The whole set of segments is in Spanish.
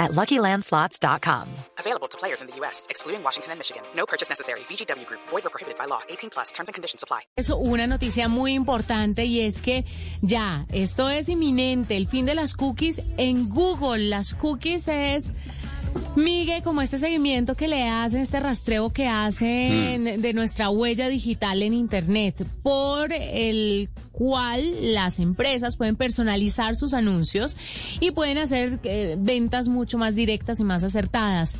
at LuckyLandSlots.com. Available to players in the U.S., excluding Washington and Michigan. No purchase necessary. VGW Group. Void or prohibited by law. 18 plus. Terms and conditions apply. Eso, una noticia muy importante y es que ya, esto es inminente, el fin de las cookies en Google. Las cookies es... Migue, como este seguimiento que le hacen, este rastreo que hacen de nuestra huella digital en Internet, por el cual las empresas pueden personalizar sus anuncios y pueden hacer eh, ventas mucho más directas y más acertadas.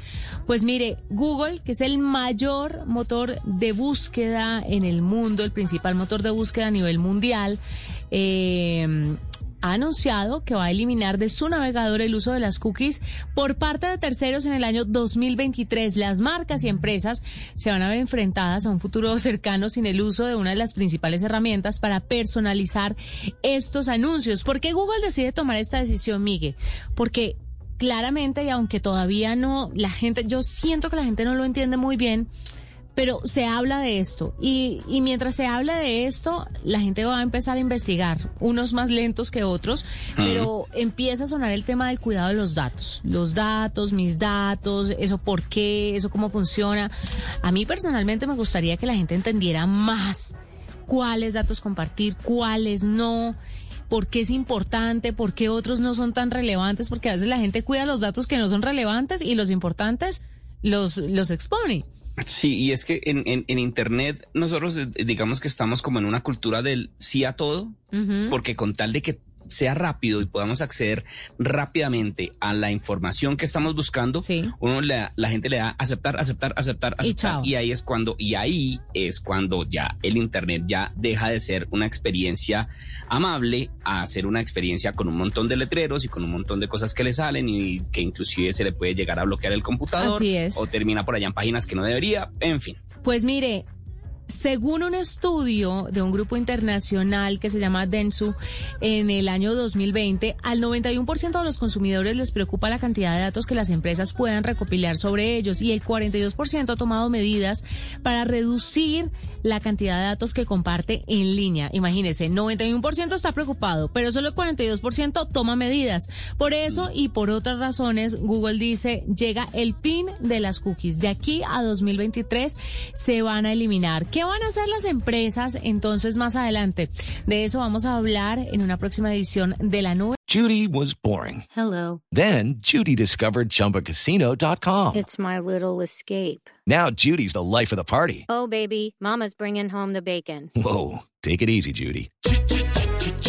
Pues mire, Google, que es el mayor motor de búsqueda en el mundo, el principal motor de búsqueda a nivel mundial, eh, ha anunciado que va a eliminar de su navegador el uso de las cookies por parte de terceros en el año 2023. Las marcas y empresas se van a ver enfrentadas a un futuro cercano sin el uso de una de las principales herramientas para personalizar estos anuncios. ¿Por qué Google decide tomar esta decisión, Miguel? Porque claramente, y aunque todavía no, la gente, yo siento que la gente no lo entiende muy bien, pero se habla de esto y, y, mientras se habla de esto, la gente va a empezar a investigar, unos más lentos que otros, pero empieza a sonar el tema del cuidado de los datos, los datos, mis datos, eso por qué, eso cómo funciona. A mí personalmente me gustaría que la gente entendiera más cuáles datos compartir, cuáles no por qué es importante, por qué otros no son tan relevantes, porque a veces la gente cuida los datos que no son relevantes y los importantes los, los expone. Sí, y es que en, en, en, Internet nosotros digamos que estamos como en una cultura del sí a todo, uh -huh. porque con tal de que sea rápido y podamos acceder rápidamente a la información que estamos buscando, sí. uno le, la gente le da aceptar, aceptar, aceptar, aceptar. Y, y, ahí es cuando, y ahí es cuando ya el internet ya deja de ser una experiencia amable a ser una experiencia con un montón de letreros y con un montón de cosas que le salen y que inclusive se le puede llegar a bloquear el computador o termina por allá en páginas que no debería, en fin. Pues mire, según un estudio de un grupo internacional que se llama Densu, en el año 2020, al 91% de los consumidores les preocupa la cantidad de datos que las empresas puedan recopilar sobre ellos y el 42% ha tomado medidas para reducir la cantidad de datos que comparte en línea. Imagínense, 91% está preocupado, pero solo el 42% toma medidas. Por eso y por otras razones, Google dice, llega el fin de las cookies. De aquí a 2023 se van a eliminar. ¿Qué van a hacer las empresas entonces más adelante? De eso vamos a hablar en una próxima edición de La Nube. Judy was boring. Hello. Then Judy discovered chumbacasino.com. It's my little escape. Now Judy's the life of the party. Oh, baby, mama's bringing home the bacon. Whoa, take it easy, Judy.